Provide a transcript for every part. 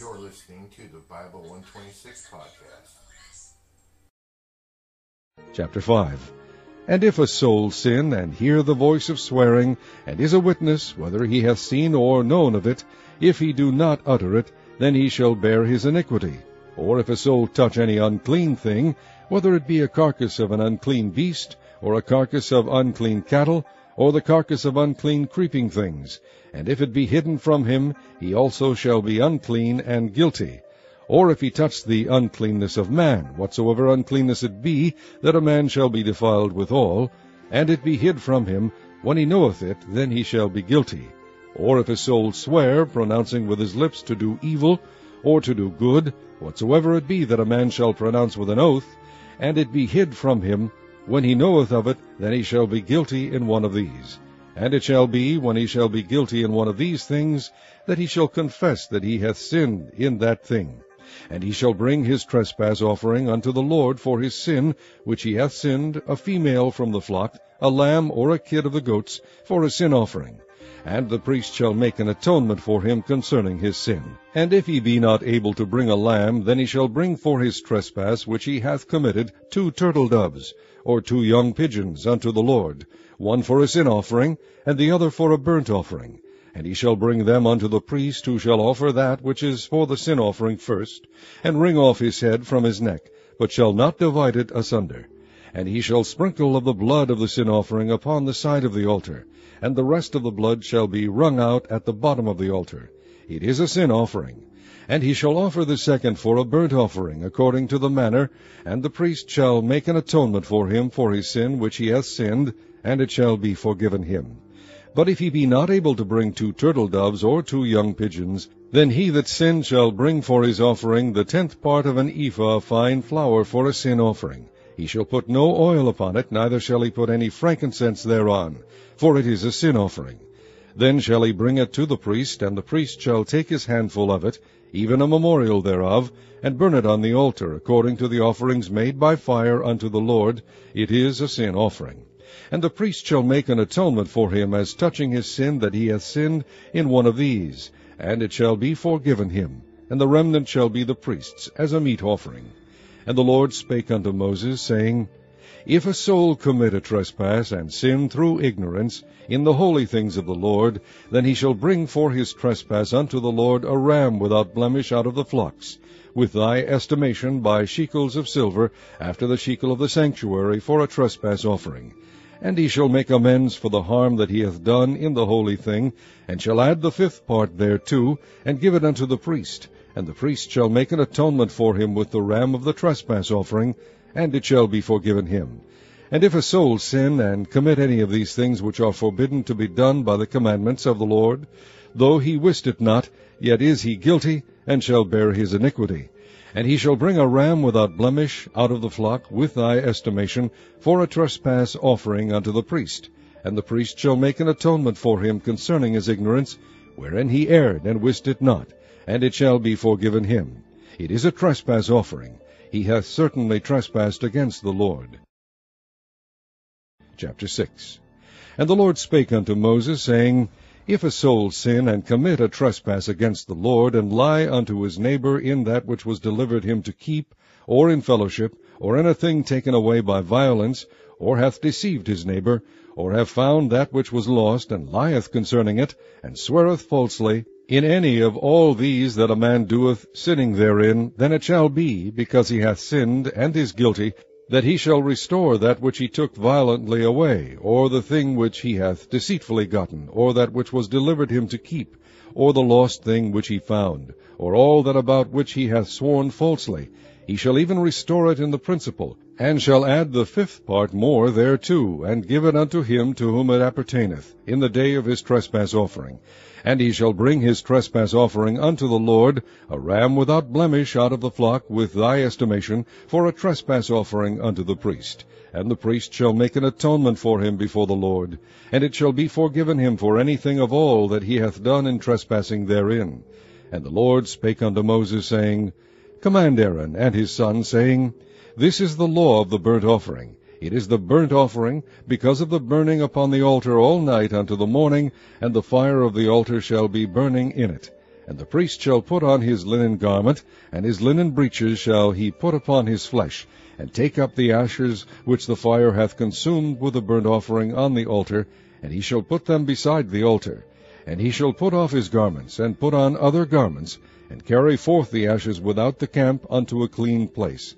You're listening to the Bible 126 podcast. Chapter 5 And if a soul sin, and hear the voice of swearing, and is a witness, whether he hath seen or known of it, if he do not utter it, then he shall bear his iniquity. Or if a soul touch any unclean thing, whether it be a carcass of an unclean beast, or a carcass of unclean cattle, or the carcass of unclean creeping things, and if it be hidden from him, he also shall be unclean and guilty. Or if he touch the uncleanness of man, whatsoever uncleanness it be, that a man shall be defiled withal, and it be hid from him, when he knoweth it, then he shall be guilty. Or if a soul swear, pronouncing with his lips to do evil, or to do good, whatsoever it be that a man shall pronounce with an oath, and it be hid from him, when he knoweth of it, then he shall be guilty in one of these. And it shall be, when he shall be guilty in one of these things, that he shall confess that he hath sinned in that thing. And he shall bring his trespass offering unto the Lord for his sin, which he hath sinned, a female from the flock, a lamb or a kid of the goats, for a sin offering. And the priest shall make an atonement for him concerning his sin. And if he be not able to bring a lamb, then he shall bring for his trespass which he hath committed two turtle doves, or two young pigeons unto the Lord, one for a sin offering, and the other for a burnt offering. And he shall bring them unto the priest, who shall offer that which is for the sin offering first, and wring off his head from his neck, but shall not divide it asunder. And he shall sprinkle of the blood of the sin offering upon the side of the altar, and the rest of the blood shall be wrung out at the bottom of the altar. It is a sin offering. And he shall offer the second for a burnt offering, according to the manner, and the priest shall make an atonement for him for his sin which he hath sinned, and it shall be forgiven him. But if he be not able to bring two turtle doves or two young pigeons, then he that sinned shall bring for his offering the tenth part of an ephah of fine flour for a sin offering. He shall put no oil upon it, neither shall he put any frankincense thereon, for it is a sin offering. Then shall he bring it to the priest, and the priest shall take his handful of it, even a memorial thereof, and burn it on the altar, according to the offerings made by fire unto the Lord. It is a sin offering. And the priest shall make an atonement for him as touching his sin that he hath sinned in one of these, and it shall be forgiven him, and the remnant shall be the priest's, as a meat offering. And the Lord spake unto Moses, saying, if a soul commit a trespass, and sin through ignorance, in the holy things of the Lord, then he shall bring for his trespass unto the Lord a ram without blemish out of the flocks, with thy estimation by shekels of silver, after the shekel of the sanctuary, for a trespass offering. And he shall make amends for the harm that he hath done in the holy thing, and shall add the fifth part thereto, and give it unto the priest. And the priest shall make an atonement for him with the ram of the trespass offering, and it shall be forgiven him. And if a soul sin, and commit any of these things which are forbidden to be done by the commandments of the Lord, though he wist it not, yet is he guilty, and shall bear his iniquity. And he shall bring a ram without blemish out of the flock, with thy estimation, for a trespass offering unto the priest. And the priest shall make an atonement for him concerning his ignorance, wherein he erred and wist it not, and it shall be forgiven him. It is a trespass offering he hath certainly trespassed against the Lord. Chapter 6 And the Lord spake unto Moses, saying, If a soul sin, and commit a trespass against the Lord, and lie unto his neighbor in that which was delivered him to keep, or in fellowship, or in a thing taken away by violence, or hath deceived his neighbor, or have found that which was lost, and lieth concerning it, and sweareth falsely, in any of all these that a man doeth, sinning therein, then it shall be, because he hath sinned, and is guilty, that he shall restore that which he took violently away, or the thing which he hath deceitfully gotten, or that which was delivered him to keep, or the lost thing which he found, or all that about which he hath sworn falsely. He shall even restore it in the principal, and shall add the fifth part more thereto, and give it unto him to whom it appertaineth, in the day of his trespass offering. And he shall bring his trespass offering unto the Lord, a ram without blemish out of the flock, with thy estimation, for a trespass offering unto the priest. And the priest shall make an atonement for him before the Lord, and it shall be forgiven him for anything of all that he hath done in trespassing therein. And the Lord spake unto Moses, saying, Command Aaron and his sons, saying, This is the law of the burnt offering. It is the burnt offering, because of the burning upon the altar all night unto the morning, and the fire of the altar shall be burning in it. And the priest shall put on his linen garment, and his linen breeches shall he put upon his flesh, and take up the ashes which the fire hath consumed with the burnt offering on the altar, and he shall put them beside the altar. And he shall put off his garments, and put on other garments, and carry forth the ashes without the camp unto a clean place.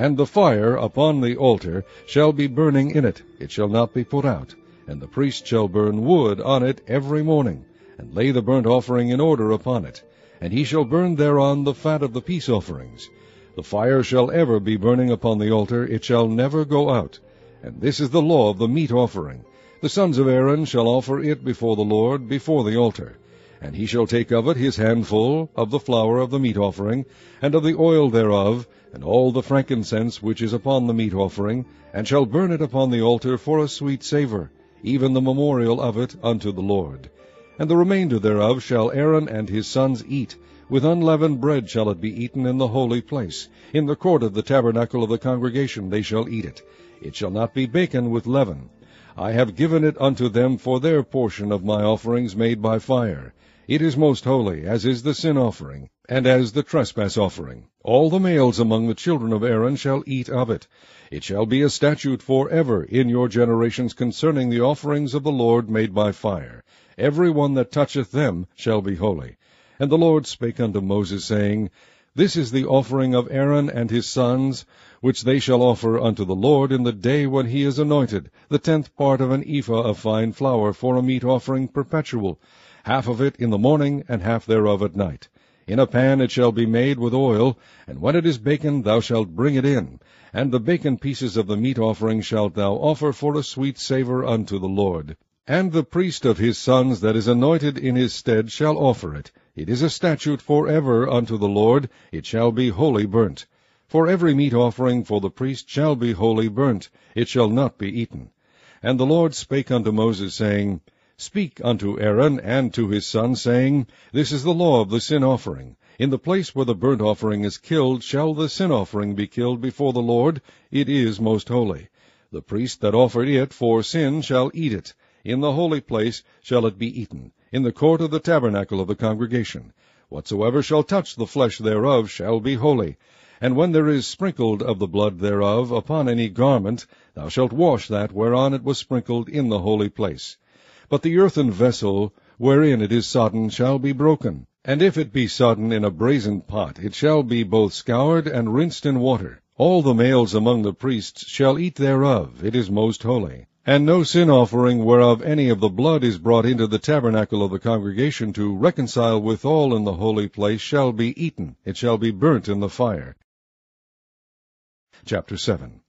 And the fire upon the altar shall be burning in it, it shall not be put out. And the priest shall burn wood on it every morning, and lay the burnt offering in order upon it. And he shall burn thereon the fat of the peace offerings. The fire shall ever be burning upon the altar, it shall never go out. And this is the law of the meat offering. The sons of Aaron shall offer it before the Lord, before the altar. And he shall take of it his handful of the flour of the meat offering, and of the oil thereof, and all the frankincense which is upon the meat offering, and shall burn it upon the altar for a sweet savour, even the memorial of it unto the Lord. And the remainder thereof shall Aaron and his sons eat, with unleavened bread shall it be eaten in the holy place. In the court of the tabernacle of the congregation they shall eat it. It shall not be baken with leaven. I have given it unto them for their portion of my offerings made by fire. It is most holy, as is the sin offering, and as the trespass offering. All the males among the children of Aaron shall eat of it. It shall be a statute for ever in your generations concerning the offerings of the Lord made by fire. Every one that toucheth them shall be holy. And the Lord spake unto Moses, saying, This is the offering of Aaron and his sons, which they shall offer unto the Lord in the day when he is anointed, the tenth part of an ephah of fine flour for a meat offering perpetual, half of it in the morning, and half thereof at night. In a pan it shall be made with oil, and when it is baken thou shalt bring it in. And the baken pieces of the meat offering shalt thou offer for a sweet savour unto the Lord. And the priest of his sons that is anointed in his stead shall offer it. It is a statute for ever unto the Lord, it shall be wholly burnt. For every meat offering for the priest shall be wholly burnt, it shall not be eaten. And the Lord spake unto Moses, saying, Speak unto Aaron and to his sons, saying, This is the law of the sin offering. In the place where the burnt offering is killed shall the sin offering be killed before the Lord. It is most holy. The priest that offered it for sin shall eat it. In the holy place shall it be eaten, in the court of the tabernacle of the congregation. Whatsoever shall touch the flesh thereof shall be holy. And when there is sprinkled of the blood thereof upon any garment, thou shalt wash that whereon it was sprinkled in the holy place. But the earthen vessel wherein it is sodden shall be broken. And if it be sodden in a brazen pot, it shall be both scoured and rinsed in water. All the males among the priests shall eat thereof, it is most holy. And no sin offering whereof any of the blood is brought into the tabernacle of the congregation to reconcile withal in the holy place shall be eaten, it shall be burnt in the fire. Chapter 7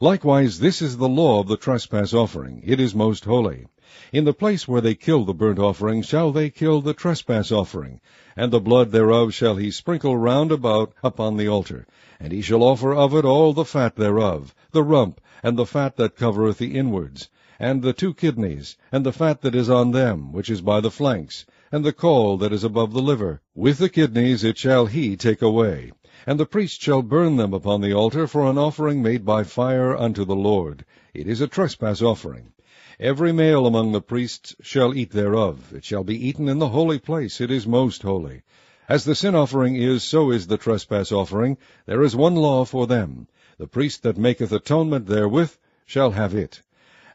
Likewise this is the law of the trespass offering, it is most holy. In the place where they kill the burnt offering shall they kill the trespass offering, and the blood thereof shall he sprinkle round about upon the altar. And he shall offer of it all the fat thereof, the rump, and the fat that covereth the inwards, and the two kidneys, and the fat that is on them, which is by the flanks, and the caul that is above the liver. With the kidneys it shall he take away. And the priest shall burn them upon the altar for an offering made by fire unto the Lord. It is a trespass offering. Every male among the priests shall eat thereof. It shall be eaten in the holy place. It is most holy. As the sin offering is, so is the trespass offering. There is one law for them. The priest that maketh atonement therewith shall have it.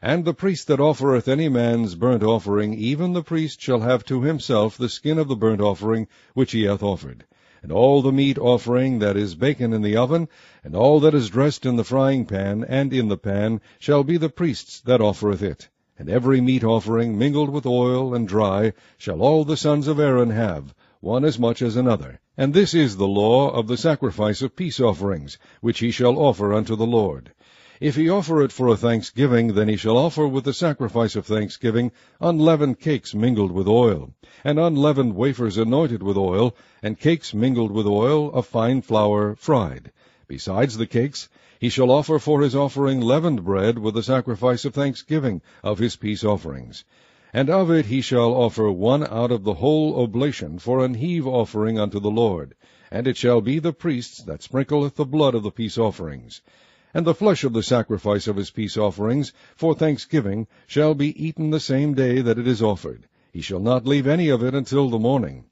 And the priest that offereth any man's burnt offering, even the priest shall have to himself the skin of the burnt offering which he hath offered. And all the meat offering that is baken in the oven, and all that is dressed in the frying pan and in the pan, shall be the priest's that offereth it. And every meat offering mingled with oil and dry shall all the sons of Aaron have, one as much as another. And this is the law of the sacrifice of peace offerings, which he shall offer unto the Lord. If he offer it for a thanksgiving, then he shall offer with the sacrifice of thanksgiving unleavened cakes mingled with oil, and unleavened wafers anointed with oil, and cakes mingled with oil of fine flour fried. Besides the cakes, he shall offer for his offering leavened bread with the sacrifice of thanksgiving of his peace offerings. And of it he shall offer one out of the whole oblation for an heave offering unto the Lord. And it shall be the priest's that sprinkleth the blood of the peace offerings. And the flesh of the sacrifice of his peace offerings for thanksgiving shall be eaten the same day that it is offered. He shall not leave any of it until the morning.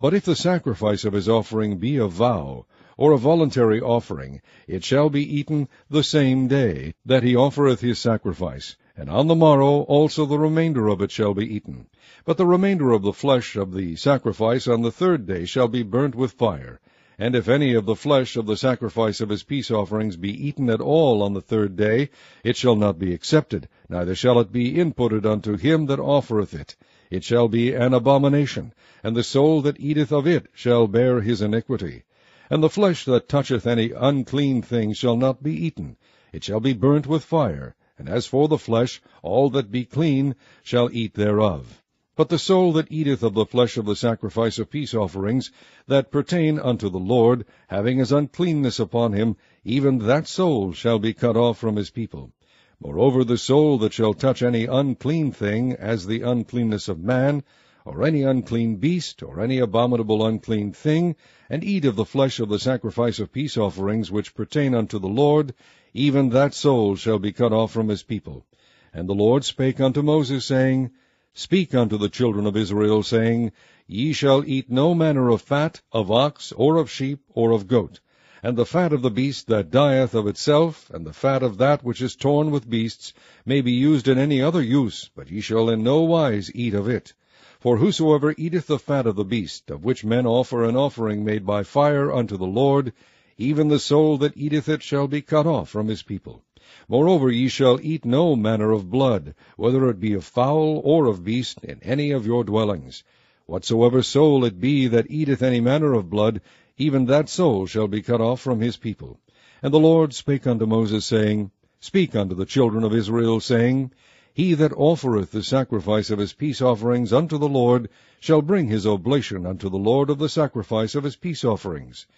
But if the sacrifice of his offering be a vow, or a voluntary offering, it shall be eaten the same day that he offereth his sacrifice, and on the morrow also the remainder of it shall be eaten. But the remainder of the flesh of the sacrifice on the third day shall be burnt with fire. And if any of the flesh of the sacrifice of his peace offerings be eaten at all on the third day, it shall not be accepted, neither shall it be inputted unto him that offereth it. It shall be an abomination, and the soul that eateth of it shall bear his iniquity. And the flesh that toucheth any unclean thing shall not be eaten, it shall be burnt with fire. And as for the flesh, all that be clean shall eat thereof. But the soul that eateth of the flesh of the sacrifice of peace offerings that pertain unto the Lord, having his uncleanness upon him, even that soul shall be cut off from his people. Moreover, the soul that shall touch any unclean thing, as the uncleanness of man, or any unclean beast, or any abominable unclean thing, and eat of the flesh of the sacrifice of peace offerings which pertain unto the Lord, even that soul shall be cut off from his people. And the Lord spake unto Moses, saying, Speak unto the children of Israel, saying, Ye shall eat no manner of fat of ox, or of sheep, or of goat, and the fat of the beast that dieth of itself, and the fat of that which is torn with beasts, may be used in any other use, but ye shall in no wise eat of it. For whosoever eateth the fat of the beast, of which men offer an offering made by fire unto the Lord, even the soul that eateth it shall be cut off from his people. Moreover, ye shall eat no manner of blood, whether it be of fowl or of beast, in any of your dwellings. Whatsoever soul it be that eateth any manner of blood, even that soul shall be cut off from his people. And the Lord spake unto Moses, saying, Speak unto the children of Israel, saying, He that offereth the sacrifice of his peace offerings unto the Lord shall bring his oblation unto the Lord of the sacrifice of his peace offerings.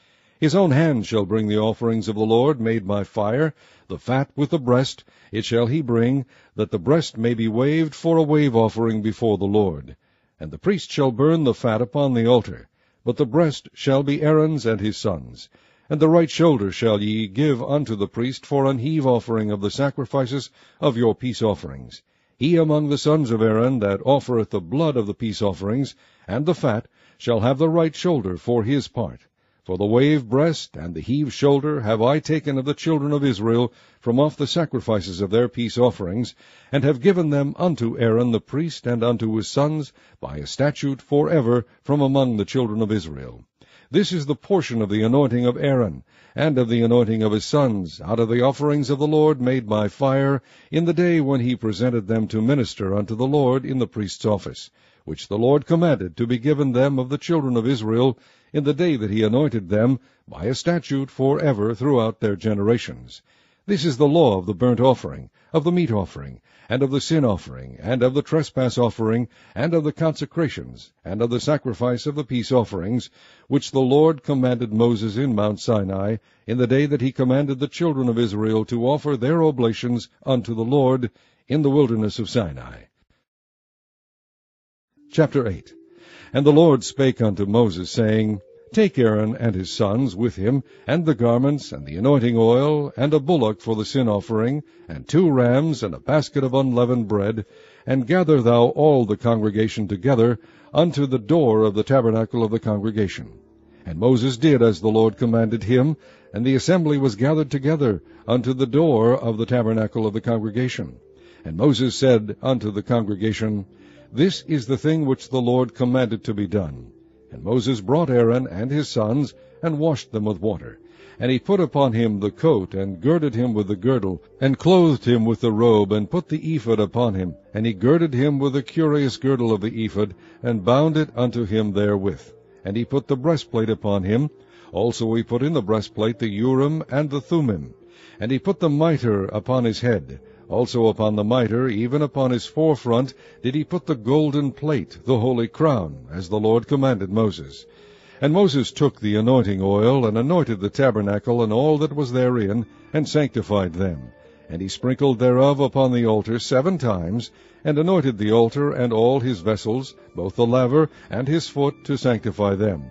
His own hand shall bring the offerings of the Lord made by fire, the fat with the breast, it shall he bring, that the breast may be waved for a wave offering before the Lord. And the priest shall burn the fat upon the altar, but the breast shall be Aaron's and his sons'. And the right shoulder shall ye give unto the priest for an heave offering of the sacrifices of your peace offerings. He among the sons of Aaron that offereth the blood of the peace offerings, and the fat, shall have the right shoulder for his part. For the wave breast and the heave shoulder have I taken of the children of Israel from off the sacrifices of their peace offerings, and have given them unto Aaron the priest and unto his sons by a statute for ever from among the children of Israel. This is the portion of the anointing of Aaron, and of the anointing of his sons, out of the offerings of the Lord made by fire, in the day when he presented them to minister unto the Lord in the priest's office, which the Lord commanded to be given them of the children of Israel, in the day that he anointed them, by a statute for ever throughout their generations. This is the law of the burnt offering, of the meat offering, and of the sin offering, and of the trespass offering, and of the consecrations, and of the sacrifice of the peace offerings, which the Lord commanded Moses in Mount Sinai, in the day that he commanded the children of Israel to offer their oblations unto the Lord in the wilderness of Sinai. Chapter 8 And the Lord spake unto Moses, saying, Take Aaron and his sons with him, and the garments, and the anointing oil, and a bullock for the sin offering, and two rams, and a basket of unleavened bread, and gather thou all the congregation together unto the door of the tabernacle of the congregation. And Moses did as the Lord commanded him, and the assembly was gathered together unto the door of the tabernacle of the congregation. And Moses said unto the congregation, This is the thing which the Lord commanded to be done. And Moses brought Aaron and his sons, and washed them with water. And he put upon him the coat, and girded him with the girdle, and clothed him with the robe, and put the ephod upon him. And he girded him with the curious girdle of the ephod, and bound it unto him therewith. And he put the breastplate upon him. Also he put in the breastplate the Urim and the Thummim. And he put the mitre upon his head. Also upon the mitre, even upon his forefront, did he put the golden plate, the holy crown, as the Lord commanded Moses. And Moses took the anointing oil, and anointed the tabernacle and all that was therein, and sanctified them. And he sprinkled thereof upon the altar seven times, and anointed the altar and all his vessels, both the laver and his foot, to sanctify them.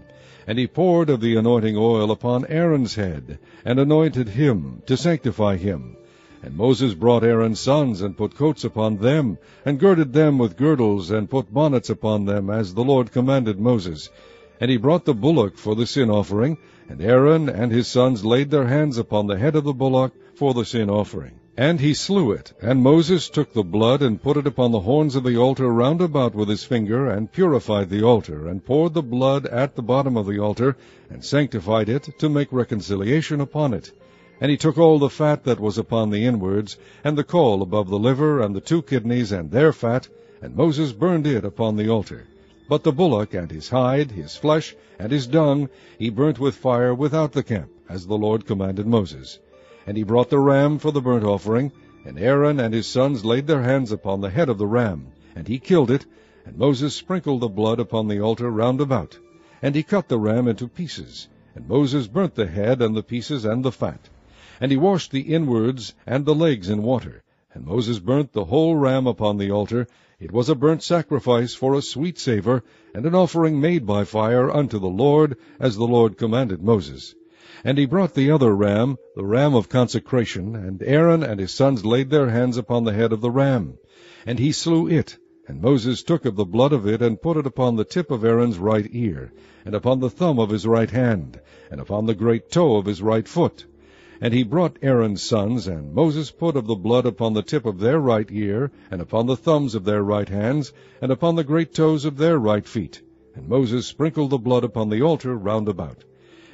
And he poured of the anointing oil upon Aaron's head, and anointed him, to sanctify him. And Moses brought Aaron's sons, and put coats upon them, and girded them with girdles, and put bonnets upon them, as the Lord commanded Moses. And he brought the bullock for the sin offering, and Aaron and his sons laid their hands upon the head of the bullock for the sin offering. And he slew it, and Moses took the blood and put it upon the horns of the altar round about with his finger, and purified the altar, and poured the blood at the bottom of the altar, and sanctified it, to make reconciliation upon it. And he took all the fat that was upon the inwards, and the caul above the liver, and the two kidneys, and their fat, and Moses burned it upon the altar. But the bullock and his hide, his flesh, and his dung, he burnt with fire without the camp, as the Lord commanded Moses. And he brought the ram for the burnt offering, and Aaron and his sons laid their hands upon the head of the ram, and he killed it, and Moses sprinkled the blood upon the altar round about. And he cut the ram into pieces, and Moses burnt the head and the pieces and the fat. And he washed the inwards and the legs in water, and Moses burnt the whole ram upon the altar, it was a burnt sacrifice for a sweet savour, and an offering made by fire unto the Lord, as the Lord commanded Moses. And he brought the other ram, the ram of consecration, and Aaron and his sons laid their hands upon the head of the ram. And he slew it, and Moses took of the blood of it, and put it upon the tip of Aaron's right ear, and upon the thumb of his right hand, and upon the great toe of his right foot. And he brought Aaron's sons, and Moses put of the blood upon the tip of their right ear, and upon the thumbs of their right hands, and upon the great toes of their right feet. And Moses sprinkled the blood upon the altar round about.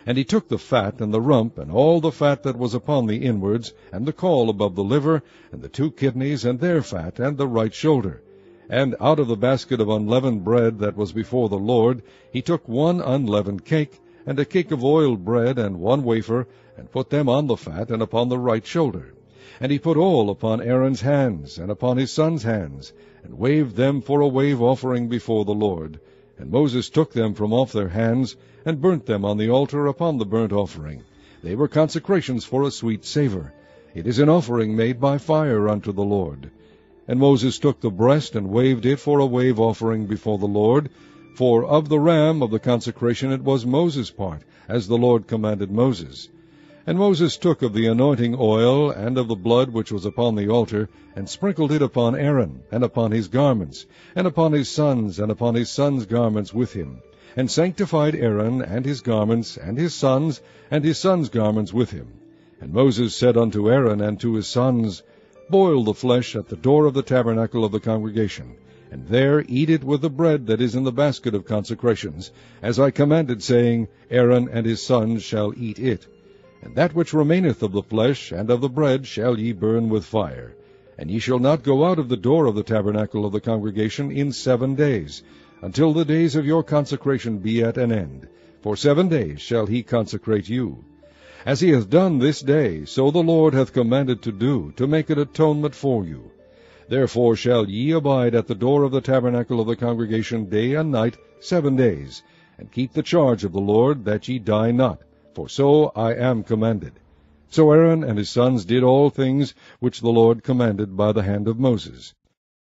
And he took the fat, and the rump, and all the fat that was upon the inwards, and the caul above the liver, and the two kidneys, and their fat, and the right shoulder. And out of the basket of unleavened bread that was before the Lord, he took one unleavened cake, and a cake of oiled bread, and one wafer, and put them on the fat, and upon the right shoulder. And he put all upon Aaron's hands, and upon his sons' hands, and waved them for a wave offering before the Lord. And Moses took them from off their hands, and burnt them on the altar upon the burnt offering. They were consecrations for a sweet savour. It is an offering made by fire unto the Lord. And Moses took the breast, and waved it for a wave offering before the Lord. For of the ram of the consecration it was Moses' part, as the Lord commanded Moses. And Moses took of the anointing oil, and of the blood which was upon the altar, and sprinkled it upon Aaron, and upon his garments, and upon his sons, and upon his sons' garments with him, and sanctified Aaron, and his garments, and his sons, and his sons' garments with him. And Moses said unto Aaron and to his sons, Boil the flesh at the door of the tabernacle of the congregation, and there eat it with the bread that is in the basket of consecrations, as I commanded, saying, Aaron and his sons shall eat it. And that which remaineth of the flesh and of the bread shall ye burn with fire. And ye shall not go out of the door of the tabernacle of the congregation in seven days, until the days of your consecration be at an end. For seven days shall he consecrate you. As he hath done this day, so the Lord hath commanded to do, to make an atonement for you. Therefore shall ye abide at the door of the tabernacle of the congregation day and night seven days, and keep the charge of the Lord, that ye die not for so I am commanded. So Aaron and his sons did all things which the Lord commanded by the hand of Moses.